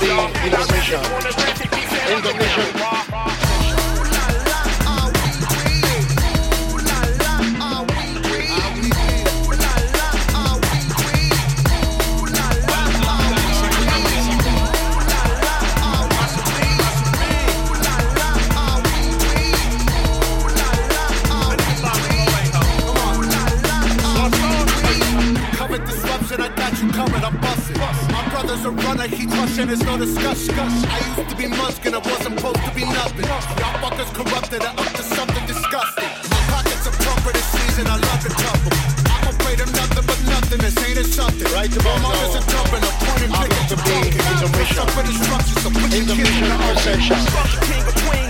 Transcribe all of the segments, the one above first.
Mission. Covered disruption, I got you covered, I'm busting. My brother's a runner, he crushing, it's no discussion. I used to be muskin', I wasn't supposed to be nothing. Y'all fuckers corrupted, I'm up to something disgusting. My pockets are plumper this season, I love to couple. I'm afraid of nothing but nothing, this ain't it something. Right about now, is a jumping, a pointing, picking to be in the mission. For destruction, so put in the session. Fuck the king of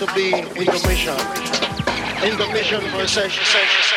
I'm Mr. B in the mission. In the mission for session, session, session.